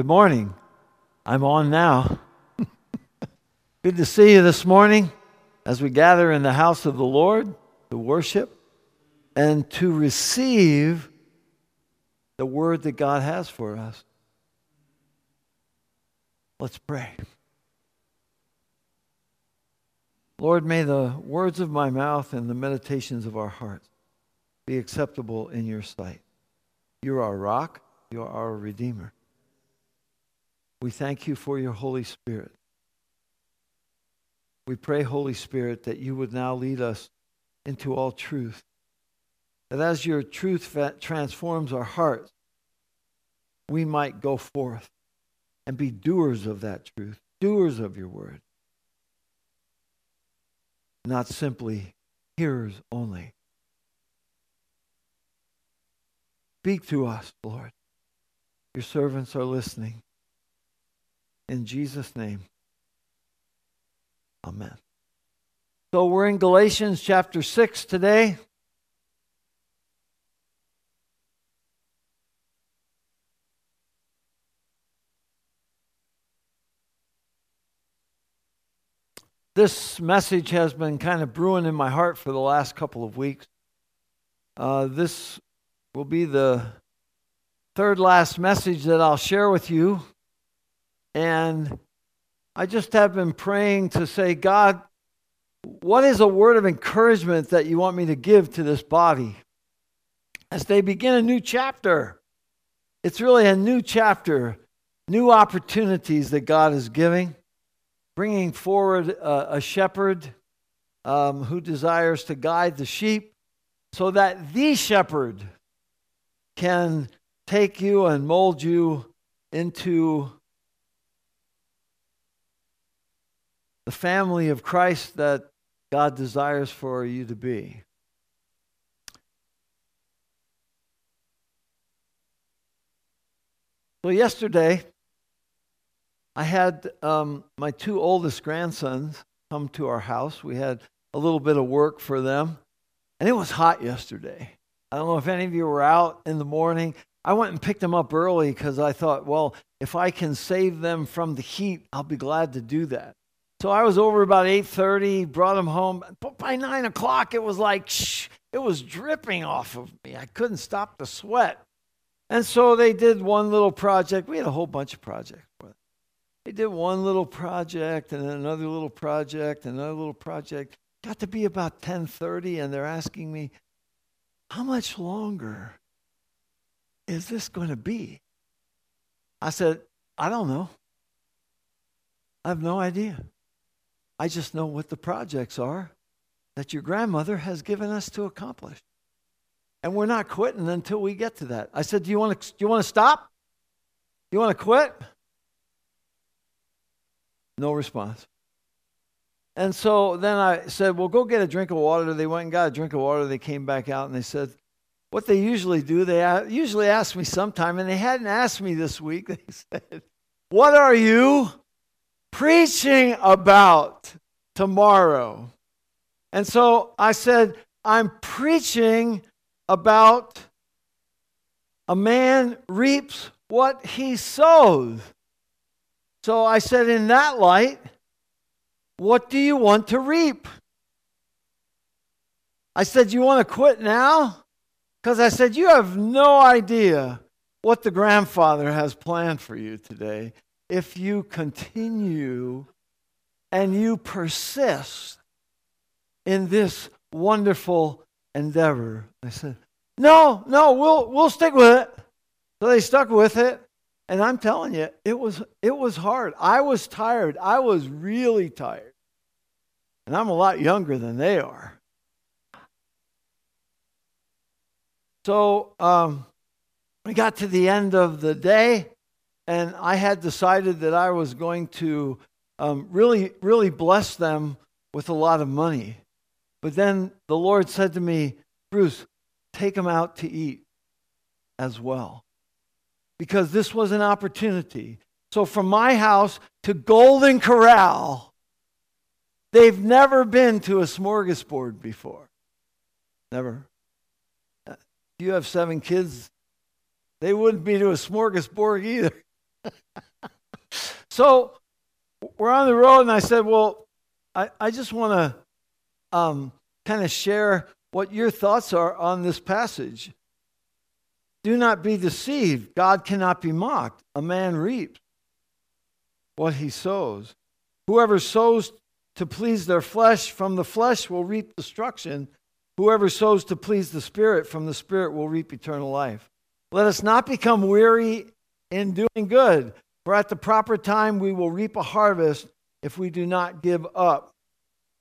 Good morning. I'm on now. Good to see you this morning as we gather in the house of the Lord to worship and to receive the word that God has for us. Let's pray. Lord, may the words of my mouth and the meditations of our hearts be acceptable in your sight. You're our rock, you're our redeemer. We thank you for your Holy Spirit. We pray, Holy Spirit, that you would now lead us into all truth. That as your truth transforms our hearts, we might go forth and be doers of that truth, doers of your word, not simply hearers only. Speak to us, Lord. Your servants are listening. In Jesus' name, amen. So we're in Galatians chapter 6 today. This message has been kind of brewing in my heart for the last couple of weeks. Uh, this will be the third last message that I'll share with you and I just have been praying to say, God, what is a word of encouragement that you want me to give to this body as they begin a new chapter? It's really a new chapter, new opportunities that God is giving, bringing forward a, a shepherd um, who desires to guide the sheep so that the shepherd can take you and mold you into the family of Christ that God desires for you to be. So, yesterday, I had um, my two oldest grandsons come to our house. We had a little bit of work for them, and it was hot yesterday. I don't know if any of you were out in the morning. I went and picked them up early because I thought, well, if I can save them from the heat, I'll be glad to do that. So I was over about 8.30, brought him home. But by 9 o'clock, it was like, shh, it was dripping off of me. I couldn't stop the sweat. And so they did one little project. We had a whole bunch of projects. They did one little project and then another little project, another little project. Got to be about 10:30 and they're asking me, "How much longer is this going to be?" I said, "I don't know. I have no idea." I just know what the projects are that your grandmother has given us to accomplish. And we're not quitting until we get to that. I said, Do you want to, do you want to stop? Do you want to quit? No response. And so then I said, Well, go get a drink of water. They went and got a drink of water. They came back out and they said, What they usually do, they usually ask me sometime, and they hadn't asked me this week. They said, What are you preaching about tomorrow. And so I said, I'm preaching about a man reaps what he sows. So I said, in that light, what do you want to reap? I said, You want to quit now? Because I said, You have no idea what the grandfather has planned for you today if you continue and you persist in this wonderful endeavor. I said, No, no, we'll, we'll stick with it. So they stuck with it. And I'm telling you, it was, it was hard. I was tired. I was really tired. And I'm a lot younger than they are. So um, we got to the end of the day, and I had decided that I was going to um, really, really bless them with a lot of money. But then the Lord said to me, Bruce, take them out to eat as well. Because this was an opportunity. So from my house to Golden Corral, they've never been to a smorgasbord before. Never. If you have seven kids, they wouldn't be to a smorgasbord either. so we're on the road, and I said, Well, I, I just want to um, kind of share what your thoughts are on this passage. Do not be deceived. God cannot be mocked. A man reaps what he sows. Whoever sows to please their flesh from the flesh will reap destruction. Whoever sows to please the Spirit from the Spirit will reap eternal life. Let us not become weary in doing good, for at the proper time we will reap a harvest if we do not give up.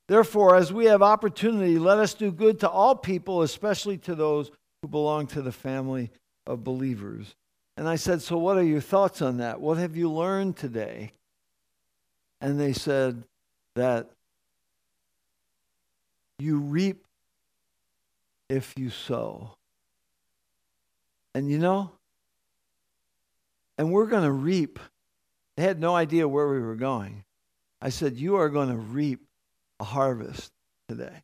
Therefore, as we have opportunity, let us do good to all people, especially to those who belong to the family of believers. And I said, So, what are your thoughts on that? What have you learned today? And they said that you reap if you sow. And you know, and we're going to reap. They had no idea where we were going. I said, You are going to reap a harvest today.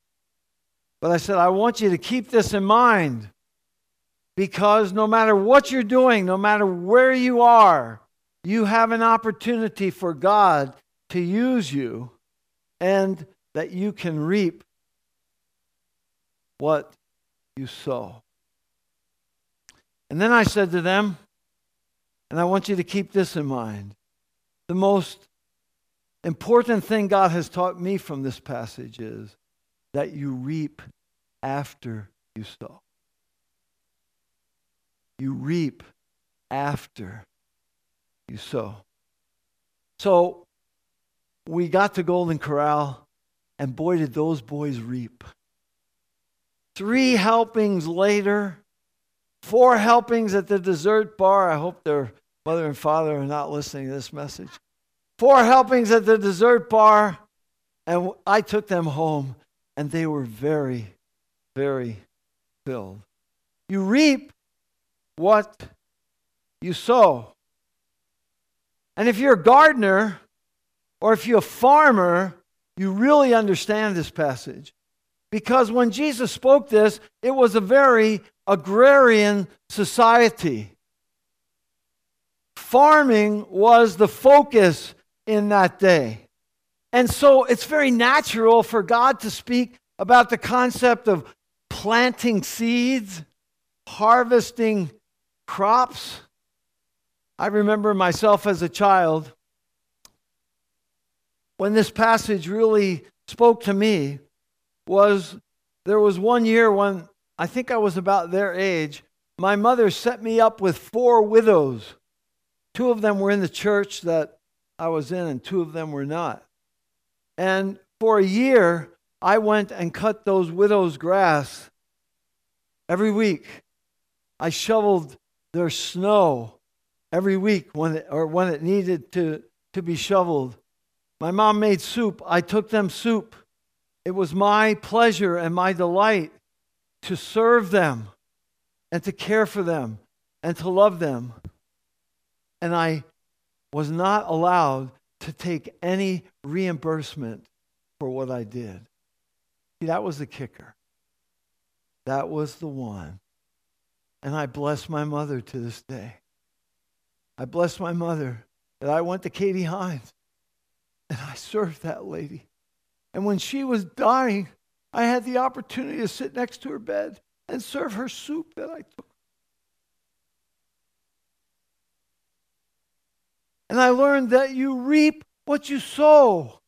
But I said, I want you to keep this in mind because no matter what you're doing, no matter where you are, you have an opportunity for God to use you and that you can reap what you sow. And then I said to them, and I want you to keep this in mind the most important thing God has taught me from this passage is that you reap after you sow. You reap after you sow. So we got to Golden Corral, and boy, did those boys reap. Three helpings later, four helpings at the dessert bar. I hope their mother and father are not listening to this message. Four helpings at the dessert bar, and I took them home, and they were very, very filled. You reap what you sow. And if you're a gardener, or if you're a farmer, you really understand this passage. Because when Jesus spoke this, it was a very agrarian society. Farming was the focus in that day. And so it's very natural for God to speak about the concept of planting seeds, harvesting crops. I remember myself as a child when this passage really spoke to me was there was one year when I think I was about their age. My mother set me up with four widows. Two of them were in the church that I was in, and two of them were not. And for a year, I went and cut those widows' grass every week. I shoveled their snow every week when it, or when it needed to, to be shoveled. My mom made soup. I took them soup. It was my pleasure and my delight to serve them and to care for them and to love them. And I was not allowed to take any reimbursement for what I did. See, that was the kicker. That was the one. And I bless my mother to this day. I bless my mother that I went to Katie Hines and I served that lady. And when she was dying, I had the opportunity to sit next to her bed and serve her soup that I took. And I learned that you reap what you sow.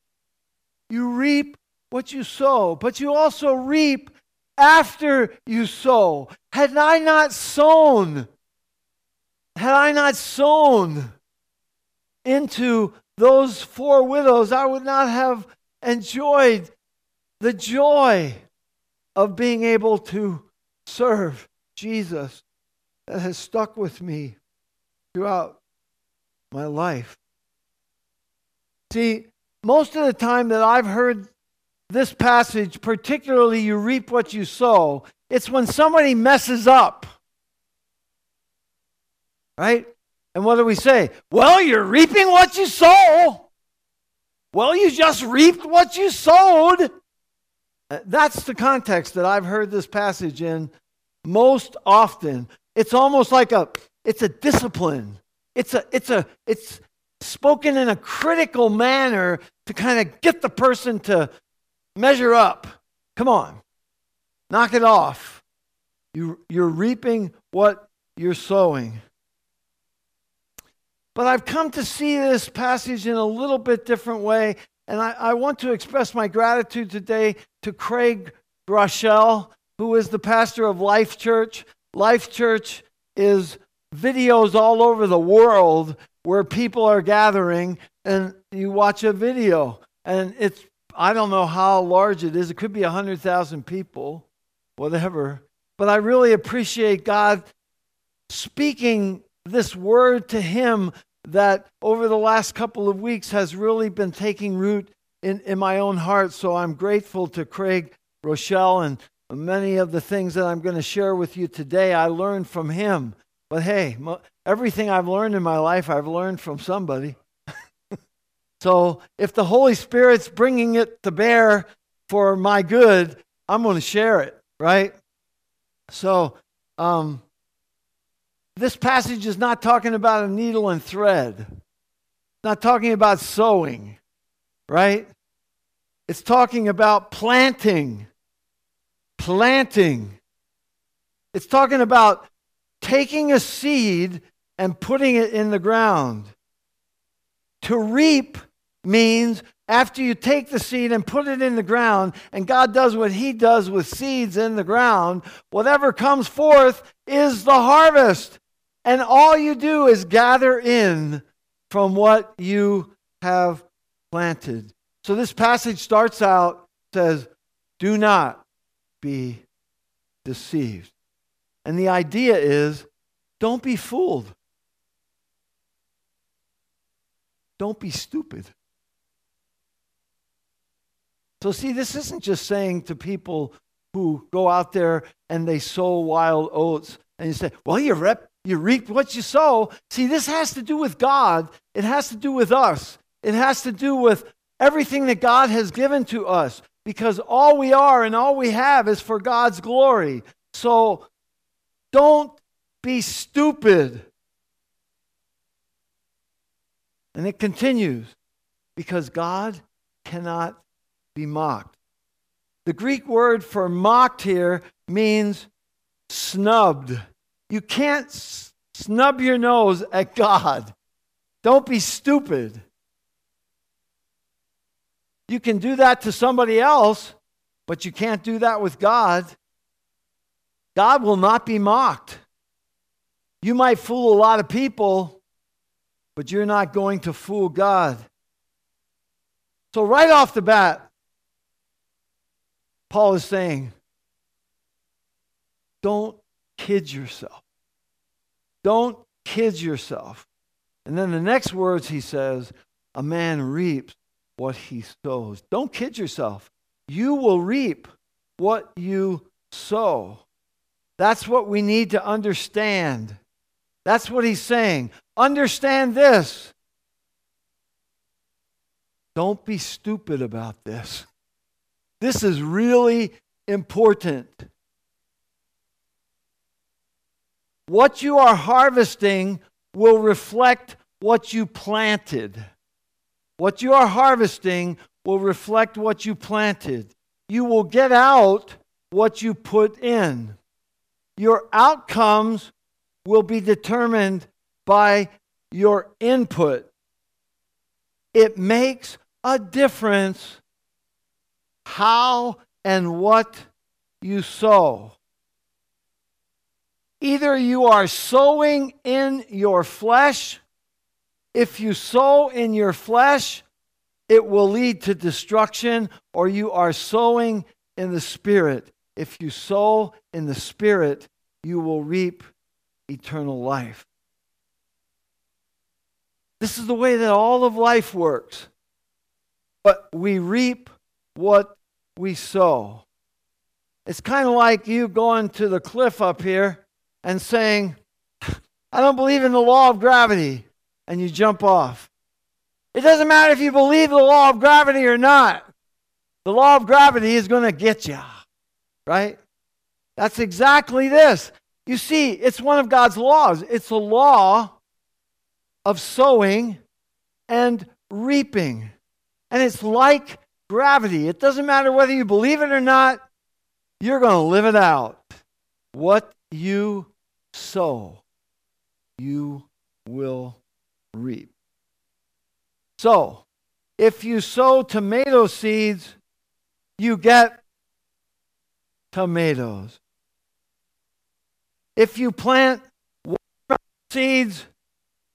You reap what you sow, but you also reap after you sow. Had I not sown, had I not sown into those four widows, I would not have enjoyed the joy of being able to serve Jesus that has stuck with me throughout my life. See, most of the time that I've heard this passage, particularly you reap what you sow, it's when somebody messes up. Right? And what do we say? Well, you're reaping what you sow. Well, you just reaped what you sowed. Uh, that's the context that I've heard this passage in most often. It's almost like a it's a discipline. it's a it's a it's spoken in a critical manner to kind of get the person to measure up. Come on. Knock it off. You, you're reaping what you're sowing. But I've come to see this passage in a little bit different way, and I, I want to express my gratitude today to Craig Groeschel, who is the pastor of Life Church. Life Church is videos all over the world where people are gathering and you watch a video and it's I don't know how large it is. It could be 100,000 people, whatever. But I really appreciate God speaking this word to him that over the last couple of weeks has really been taking root in, in my own heart. So I'm grateful to Craig Groeschel and many of the things that I'm going to share with you today. I learned from him. But hey, everything I've learned in my life, I've learned from somebody. so if the Holy Spirit's bringing it to bear for my good, I'm going to share it, right? So, um, this passage is not talking about a needle and thread. Not talking about sowing, right? It's talking about planting. Planting. It's talking about taking a seed and putting it in the ground. To reap means after you take the seed and put it in the ground, and God does what He does with seeds in the ground, whatever comes forth is the harvest. And all you do is gather in from what you have planted. So this passage starts out, says, Do not be deceived. And the idea is don't be fooled. Don't be stupid. So, see, this isn't just saying to people who go out there and they sow wild oats and you say, well, you, rep, you reap what you sow. See, this has to do with God, it has to do with us, it has to do with everything that God has given to us because all we are and all we have is for God's glory. So, don't be stupid. And it continues because God cannot be mocked. The Greek word for mocked here means snubbed. You can't snub your nose at God. Don't be stupid. You can do that to somebody else, but you can't do that with God. God will not be mocked. You might fool a lot of people, but you're not going to fool God. So, right off the bat, Paul is saying, don't kid yourself. Don't kid yourself. And then the next words he says, a man reaps what he sows. Don't kid yourself. You will reap what you sow. That's what we need to understand. That's what he's saying. Understand this. Don't be stupid about this. This is really important. What you are harvesting will reflect what you planted. What you are harvesting will reflect what you planted. You will get out what you put in your outcomes will be determined by your input. It makes a difference how and what you sow. Either you are sowing in your flesh. If you sow in your flesh, it will lead to destruction, or you are sowing in the Spirit. If you sow in the Spirit, you will reap eternal life. This is the way that all of life works. But we reap what we sow. It's kind of like you going to the cliff up here and saying, I don't believe in the law of gravity, and you jump off. It doesn't matter if you believe the law of gravity or not. The law of gravity is going to get you right? That's exactly this. You see, it's one of God's laws. It's a law of sowing and reaping. And it's like gravity. It doesn't matter whether you believe it or not, you're going to live it out. What you sow, you will reap. So, if you sow tomato seeds, you get tomatoes. If you plant seeds,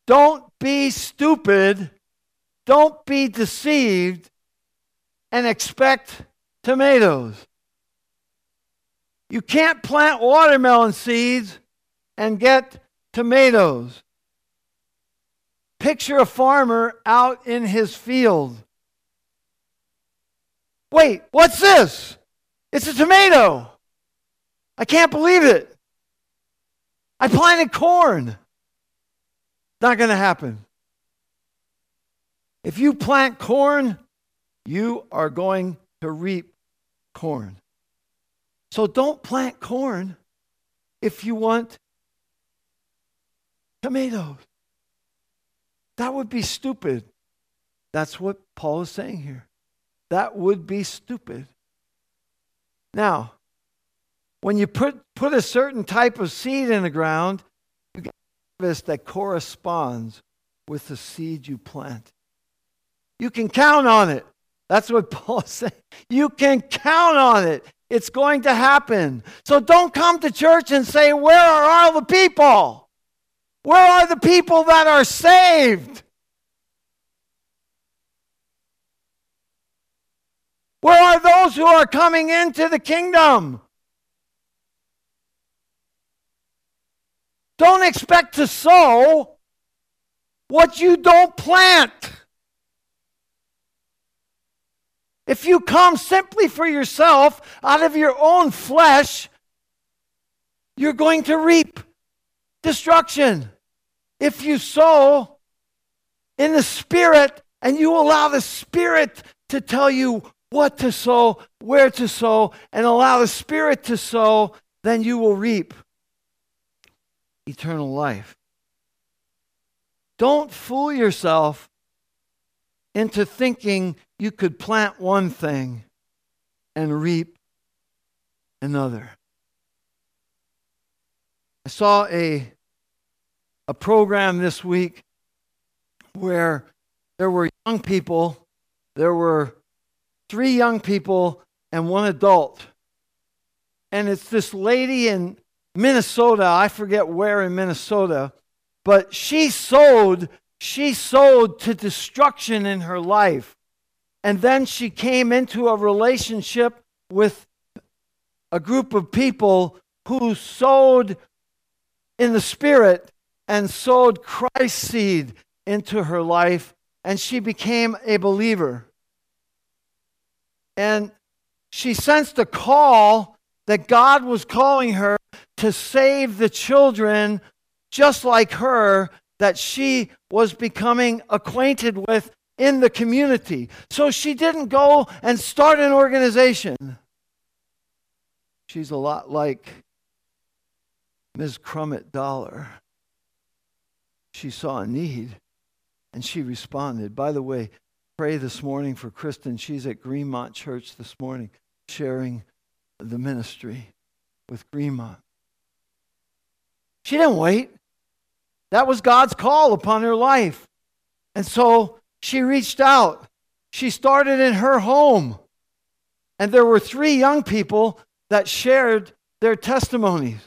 don't be stupid, don't be deceived, and expect tomatoes. You can't plant watermelon seeds and get tomatoes. Picture a farmer out in his field. Wait, what's this? It's a tomato. I can't believe it. I planted corn. Not going to happen. If you plant corn, you are going to reap corn. So don't plant corn if you want tomatoes. That would be stupid. That's what Paul is saying here. That would be stupid. Now, when you put, put a certain type of seed in the ground, you get harvest that corresponds with the seed you plant. You can count on it. That's what Paul said. You can count on it. It's going to happen. So don't come to church and say, Where are all the people? Where are the people that are saved? Where are those who are coming into the kingdom? Don't expect to sow what you don't plant. If you come simply for yourself out of your own flesh, you're going to reap destruction. If you sow in the Spirit and you allow the Spirit to tell you what to sow, where to sow, and allow the Spirit to sow, then you will reap eternal life. Don't fool yourself into thinking you could plant one thing and reap another. I saw a, a program this week where there were young people, there were three young people and one adult. And it's this lady in Minnesota, I forget where in Minnesota, but she sowed, she sowed to destruction in her life. And then she came into a relationship with a group of people who sowed in the Spirit and sowed Christ's seed into her life, and she became a believer. And she sensed a call that God was calling her to save the children just like her that she was becoming acquainted with in the community. So she didn't go and start an organization. She's a lot like Ms. Crummett Dollar. She saw a need and she responded. By the way, pray this morning for Kristen. She's at Greenmont Church this morning sharing the ministry with Greenmont. She didn't wait. That was God's call upon her life. And so she reached out. She started in her home. And there were three young people that shared their testimonies.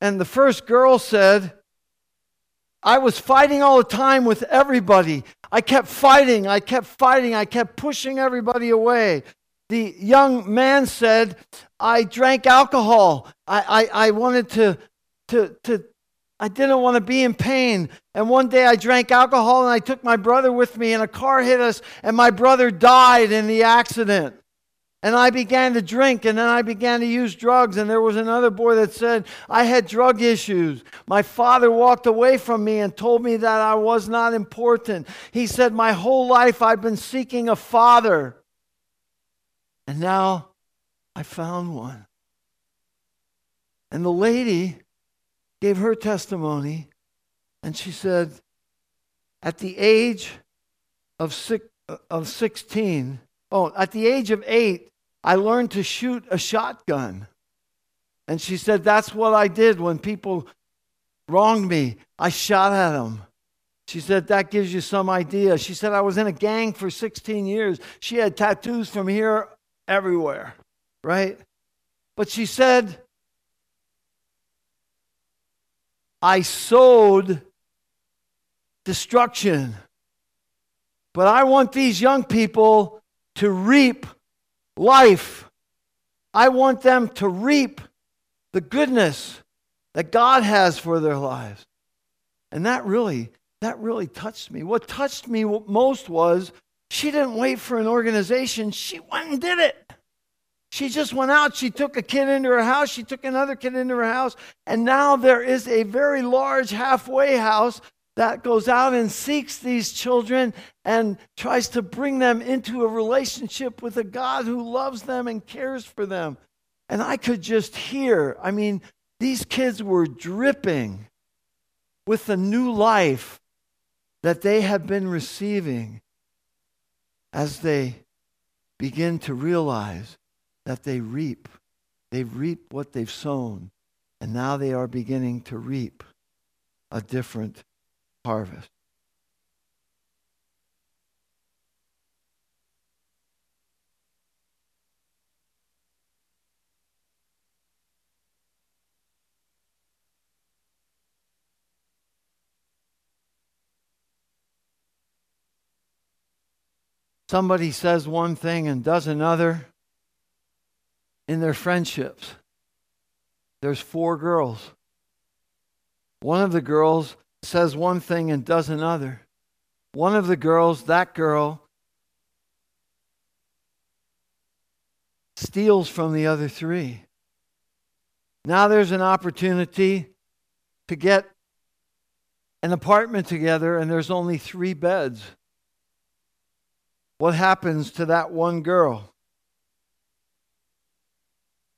And the first girl said, I was fighting all the time with everybody. I kept fighting, I kept fighting, I kept pushing everybody away. The young man said, I drank alcohol. I, I, I wanted to, to, to I didn't want to be in pain. And one day I drank alcohol and I took my brother with me, and a car hit us, and my brother died in the accident. And I began to drink, and then I began to use drugs. And there was another boy that said, I had drug issues. My father walked away from me and told me that I was not important. He said, My whole life I've been seeking a father. And now I found one. And the lady gave her testimony, and she said, at the age of, six, uh, of 16, oh, at the age of eight, I learned to shoot a shotgun. And she said, That's what I did when people wronged me. I shot at them. She said, That gives you some idea. She said, I was in a gang for 16 years. She had tattoos from here everywhere, right? But she said, I sowed destruction. But I want these young people to reap life. I want them to reap the goodness that God has for their lives. And that really, that really touched me. What touched me most was she didn't wait for an organization, she went and did it. She just went out, she took a kid into her house, she took another kid into her house, and now there is a very large halfway house that goes out and seeks these children and tries to bring them into a relationship with a God who loves them and cares for them. And I could just hear, I mean, these kids were dripping with the new life that they have been receiving as they begin to realize that they reap. They've reaped what they've sown, and now they are beginning to reap a different harvest. Somebody says one thing and does another in their friendships. There's four girls. One of the girls says one thing and does another. One of the girls, that girl, steals from the other three. Now there's an opportunity to get an apartment together, and there's only three beds. What happens to that one girl?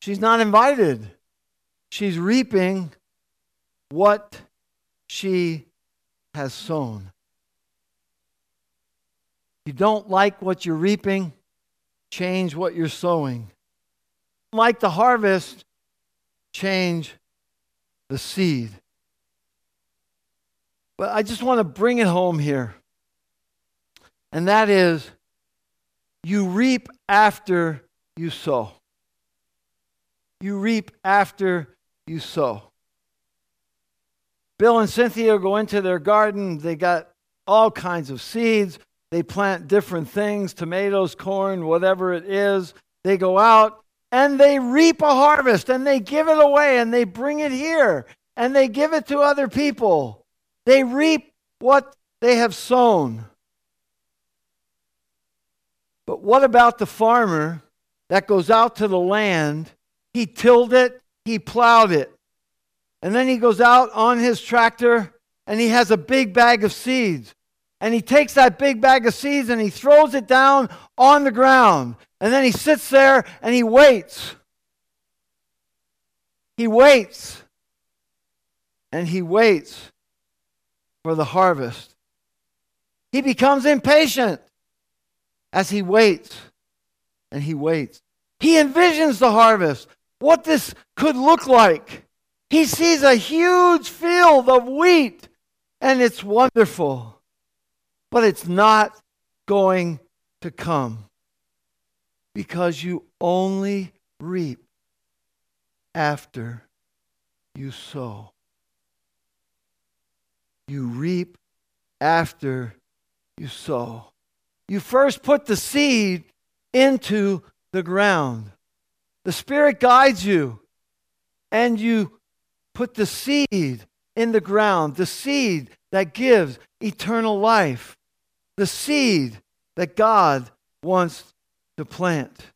She's not invited. She's reaping what she has sown. You don't like what you're reaping, change what you're sowing. Like the harvest, change the seed. But I just want to bring it home here. And that is you reap after you sow. You reap after you sow. Bill and Cynthia go into their garden. They got all kinds of seeds. They plant different things tomatoes, corn, whatever it is. They go out and they reap a harvest and they give it away and they bring it here and they give it to other people. They reap what they have sown. But what about the farmer that goes out to the land? He tilled it, he plowed it. And then he goes out on his tractor and he has a big bag of seeds. And he takes that big bag of seeds and he throws it down on the ground. And then he sits there and he waits. He waits. And he waits for the harvest. He becomes impatient as he waits and he waits. He envisions the harvest, what this could look like. He sees a huge field of wheat, and it's wonderful. But it's not going to come because you only reap after you sow. You reap after you sow. You first put the seed into the ground. The Spirit guides you, and you put the seed in the ground, the seed that gives eternal life, the seed that God wants to plant.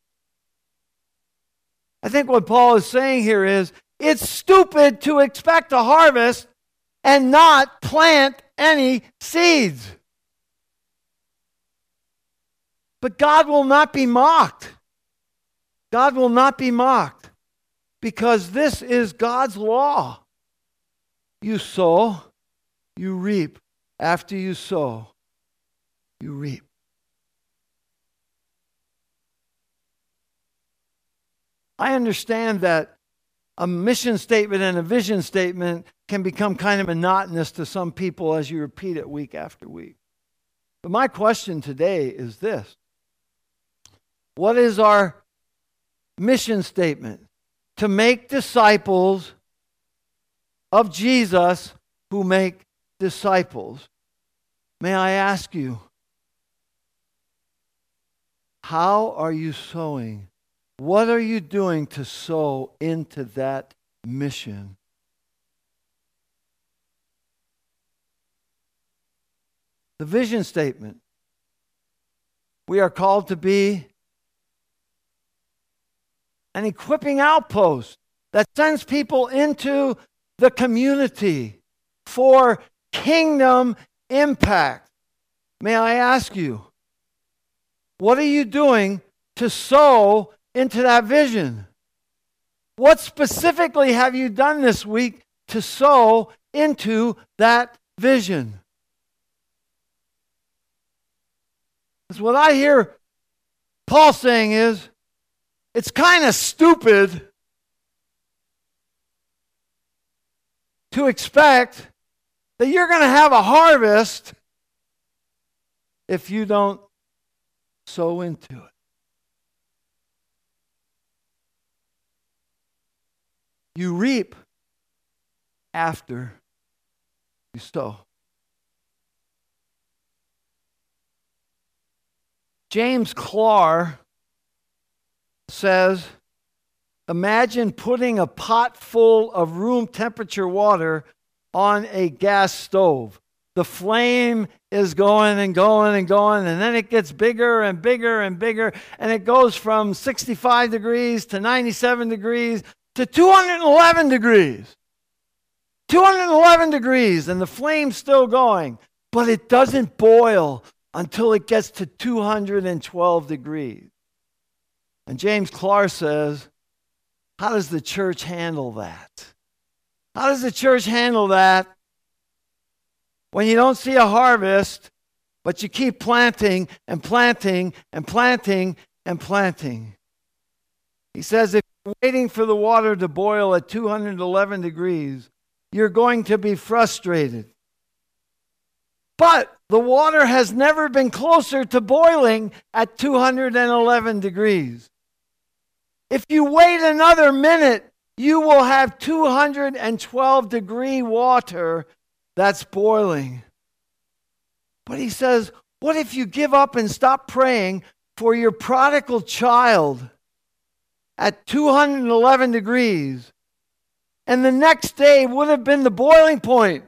I think what Paul is saying here is it's stupid to expect a harvest and not plant any seeds. But God will not be mocked. God will not be mocked because this is God's law. You sow, you reap after you sow, you reap. I understand that a mission statement and a vision statement can become kind of monotonous to some people as you repeat it week after week. But my question today is this What is our mission statement? To make disciples of Jesus who make disciples. May I ask you, how are you sowing? What are you doing to sow into that mission? The vision statement. We are called to be an equipping outpost that sends people into the community for kingdom impact. May I ask you, what are you doing to sow into that vision? What specifically have you done this week to sow into that vision? Because what I hear Paul saying is, it's kind of stupid to expect that you're going to have a harvest if you don't sow into it. You reap after you sow. James Clear says Imagine putting a pot full of room temperature water on a gas stove. The flame is going and going and going, and then it gets bigger and bigger and bigger, and it goes from 65 degrees to 97 degrees to 211 degrees. 211 degrees, and the flame's still going, but it doesn't boil until it gets to 212 degrees. And James Clear says, how does the church handle that? How does the church handle that when you don't see a harvest, but you keep planting and planting and planting and planting? He says if you're waiting for the water to boil at 211 degrees, you're going to be frustrated. But the water has never been closer to boiling at 211 degrees. If you wait another minute, you will have 212 degree water that's boiling. But he says, What if you give up and stop praying for your prodigal child at 211 degrees? And the next day would have been the boiling point,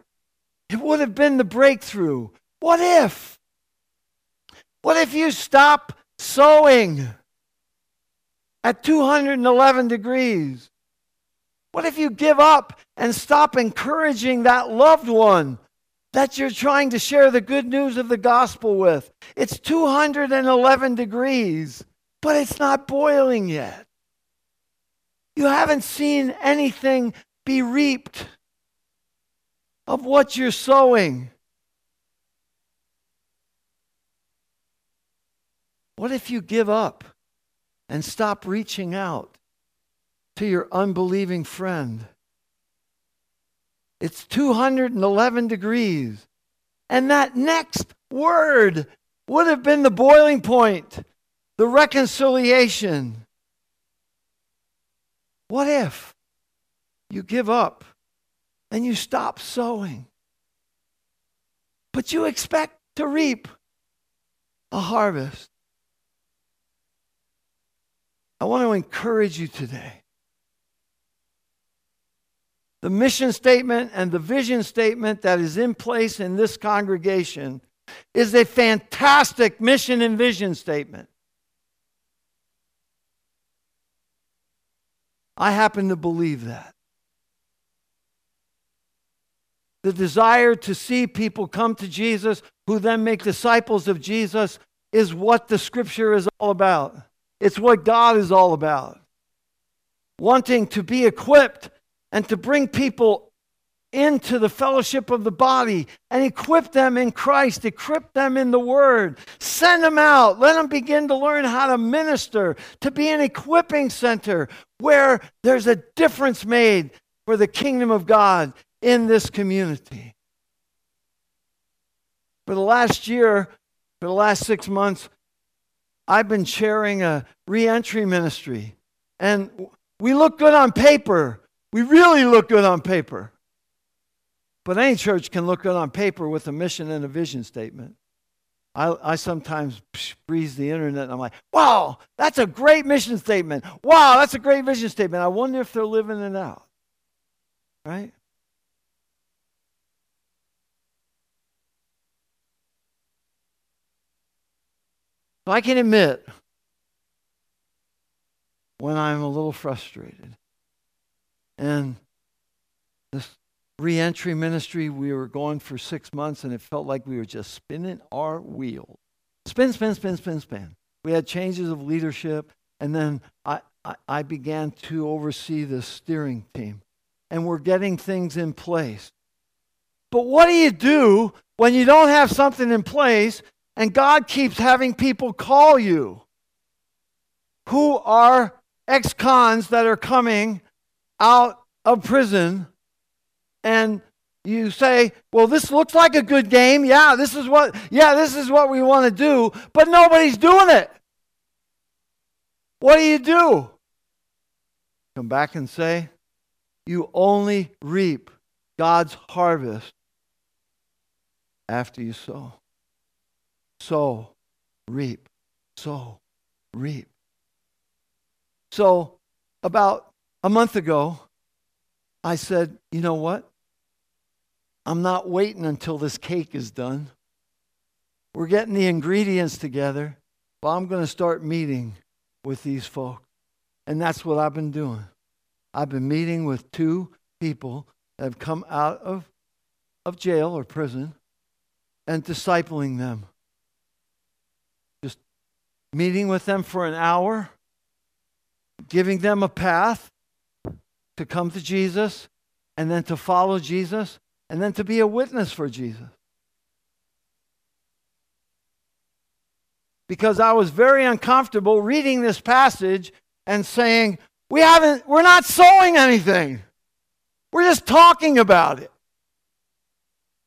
it would have been the breakthrough. What if? What if you stop sowing? At 211 degrees? What if you give up and stop encouraging that loved one that you're trying to share the good news of the gospel with? It's 211 degrees, but it's not boiling yet. You haven't seen anything be reaped of what you're sowing. What if you give up? And stop reaching out to your unbelieving friend. It's 211 degrees. And that next word would have been the boiling point, the reconciliation. What if you give up and you stop sowing? But you expect to reap a harvest. I want to encourage you today. The mission statement and the vision statement that is in place in this congregation is a fantastic mission and vision statement. I happen to believe that. The desire to see people come to Jesus who then make disciples of Jesus is what the scripture is all about. It's what God is all about. Wanting to be equipped and to bring people into the fellowship of the body and equip them in Christ, equip them in the Word. Send them out. Let them begin to learn how to minister, to be an equipping center where there's a difference made for the kingdom of God in this community. For the last year, for the last six months, I've been chairing a reentry ministry. And we look good on paper. We really look good on paper. But any church can look good on paper with a mission and a vision statement. I, I sometimes breeze the internet and I'm like, wow, that's a great mission statement. Wow, that's a great vision statement. I wonder if they're living it out. Right? So I can admit when I'm a little frustrated. And this reentry ministry, we were going for six months and it felt like we were just spinning our wheels. Spin, spin, spin, spin, spin. We had changes of leadership, and then I, I, I began to oversee the steering team. And we're getting things in place. But what do you do when you don't have something in place and God keeps having people call you who are ex cons that are coming out of prison and you say, well, this looks like a good game. Yeah, this is what, yeah, this is what we want to do, but nobody's doing it. What do you do? Come back and say, you only reap God's harvest after you sow. Sow, reap, sow, reap. So, about a month ago, I said, you know what? I'm not waiting until this cake is done. We're getting the ingredients together, but I'm going to start meeting with these folks. And that's what I've been doing. I've been meeting with two people that have come out of, of jail or prison and discipling them. Meeting with them for an hour, giving them a path to come to Jesus and then to follow Jesus and then to be a witness for Jesus. Because I was very uncomfortable reading this passage and saying, we haven't, we're not sowing anything. We're just talking about it.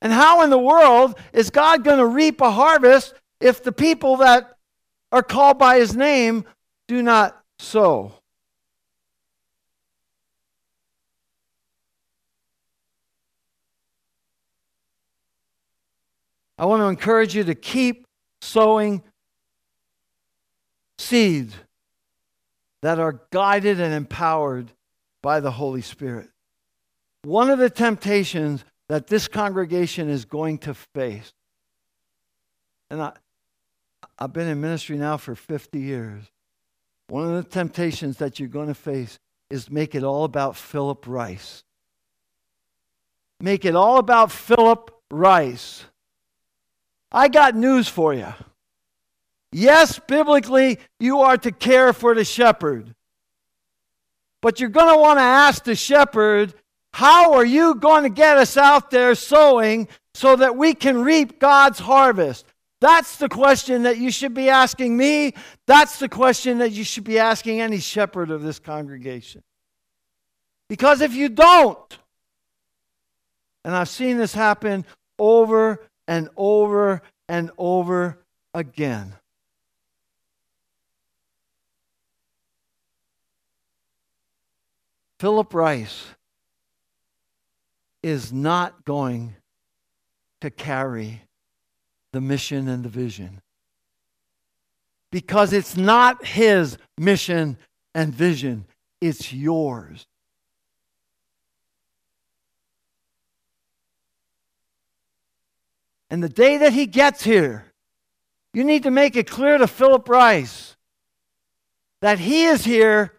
And how in the world is God going to reap a harvest if the people that are called by his name do not sow? I want to encourage you to keep sowing seeds that are guided and empowered by the Holy Spirit. One of the temptations that this congregation is going to face, and I, I've been in ministry now for 50 years. One of the temptations that you're going to face is make it all about Philip Rice. Make it all about Philip Rice. I got news for you. Yes, biblically, you are to care for the shepherd. But you're going to want to ask the shepherd, how are you going to get us out there sowing so that we can reap God's harvest? That's the question that you should be asking me. That's the question that you should be asking any shepherd of this congregation. Because if you don't, and I've seen this happen over and over and over again. Philip Rice is not going to carry the mission and the vision because it's not his mission and vision, it's yours. And the day that he gets here, you need to make it clear to Philip Rice that he is here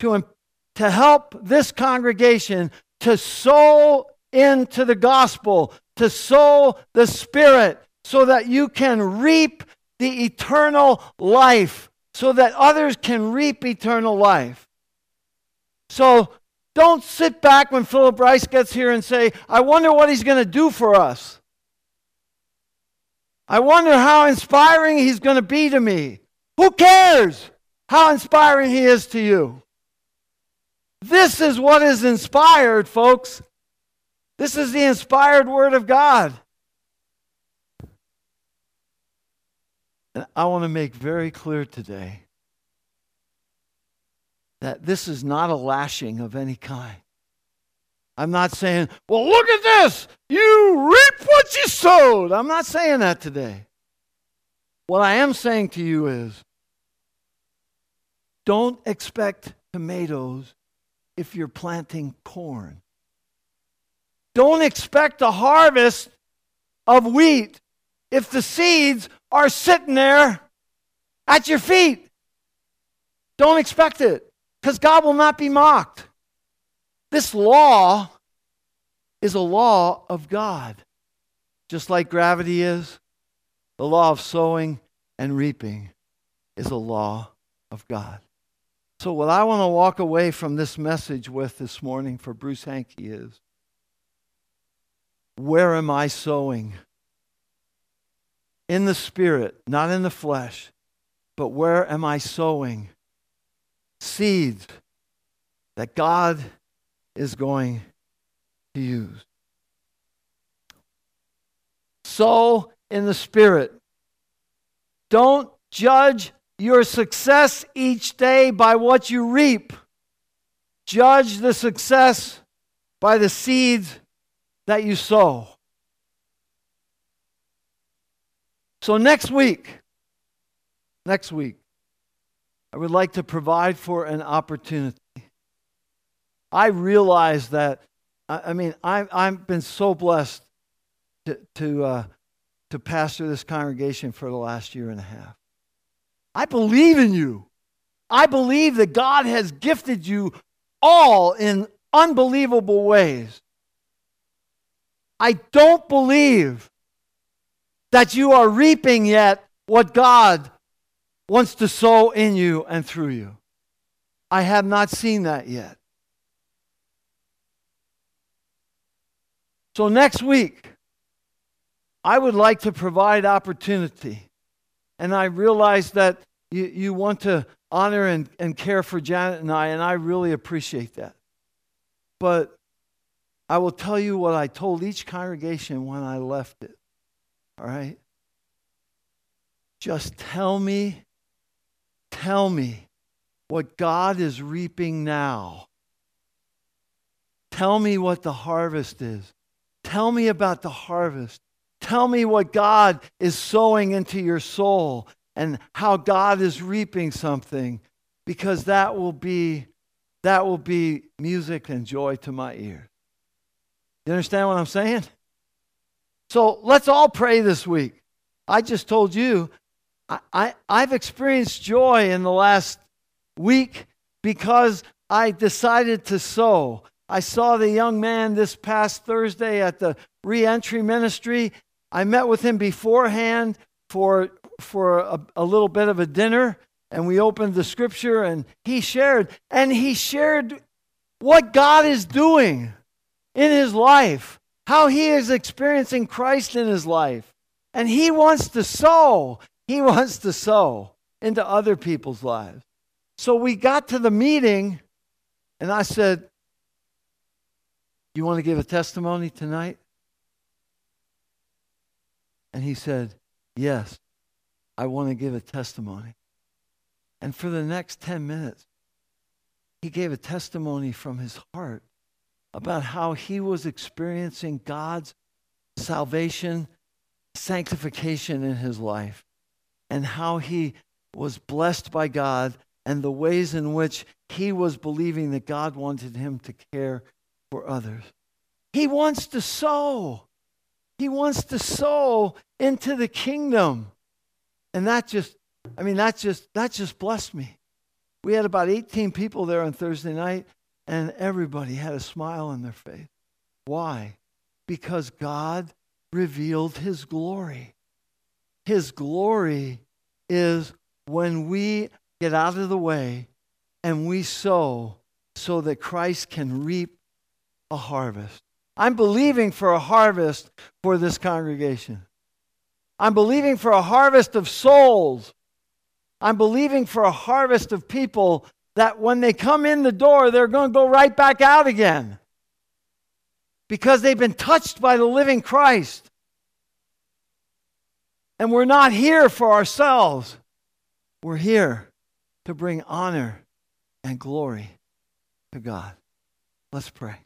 to, to help this congregation to sow into the gospel, to sow the Spirit, so that you can reap the eternal life, so that others can reap eternal life. So Don't sit back when Philip Rice gets here and say, I wonder what he's going to do for us. I wonder how inspiring he's going to be to me. Who cares how inspiring he is to you? This is what is inspired, folks. This is the inspired Word of God. And I want to make very clear today that this is not a lashing of any kind. I'm not saying, well, look at this. You reap what you sowed. I'm not saying that today. What I am saying to you is don't expect tomatoes if you're planting corn. Don't expect a harvest of wheat if the seeds are sitting there at your feet. Don't expect it because God will not be mocked. This law is a law of God, just like gravity is. The law of sowing and reaping is a law of God. So, what I want to walk away from this message with this morning for Bruce Hankey is where am I sowing? In the spirit, not in the flesh, but where am I sowing? seeds that God is going to use. Sow in the Spirit. Don't judge your success each day by what you reap. Judge the success by the seeds that you sow. So, next week, next week, I would like to provide for an opportunity. I realize that, I mean, I, I've been so blessed to, to, uh, to pastor this congregation for the last year and a half. I believe in you. I believe that God has gifted you all in unbelievable ways. I don't believe that you are reaping yet what God wants to sow in you and through you. I have not seen that yet. So, next week, I would like to provide opportunity. And I realize that you, you want to honor and, and care for Janet and I, and I really appreciate that. But I will tell you what I told each congregation when I left it. All right? Just tell me Tell me what God is reaping now. Tell me what the harvest is. Tell me about the harvest. Tell me what God is sowing into your soul and how God is reaping something because that will be that will be music and joy to my ears. You understand what I'm saying? So let's all pray this week. I just told you I, I, have experienced joy in the last week because I decided to sow. I saw the young man this past Thursday at the reentry ministry. I met with him beforehand for, for a, a little bit of a dinner, and we opened the scripture, and he shared. And he shared what God is doing in his life, how he is experiencing Christ in his life. And he wants to sow. He wants to sow into other people's lives. So we got to the meeting, and I said, You want to give a testimony tonight? And he said, Yes, I want to give a testimony. And for the next 10 minutes, he gave a testimony from his heart about how he was experiencing God's salvation, sanctification in his life and how he was blessed by God and the ways in which he was believing that God wanted him to care for others. He wants to sow. He wants to sow into the kingdom. And that just, I mean, that just, that just blessed me. We had about 18 people there on Thursday night, and everybody had a smile on their face. Why? Because God revealed his glory. His glory is when we get out of the way and we sow so that Christ can reap a harvest. I'm believing for a harvest for this congregation. I'm believing for a harvest of souls. I'm believing for a harvest of people that when they come in the door, they're going to go right back out again because they've been touched by the living Christ. And we're not here for ourselves, we're here to bring honor and glory to God. Let's pray.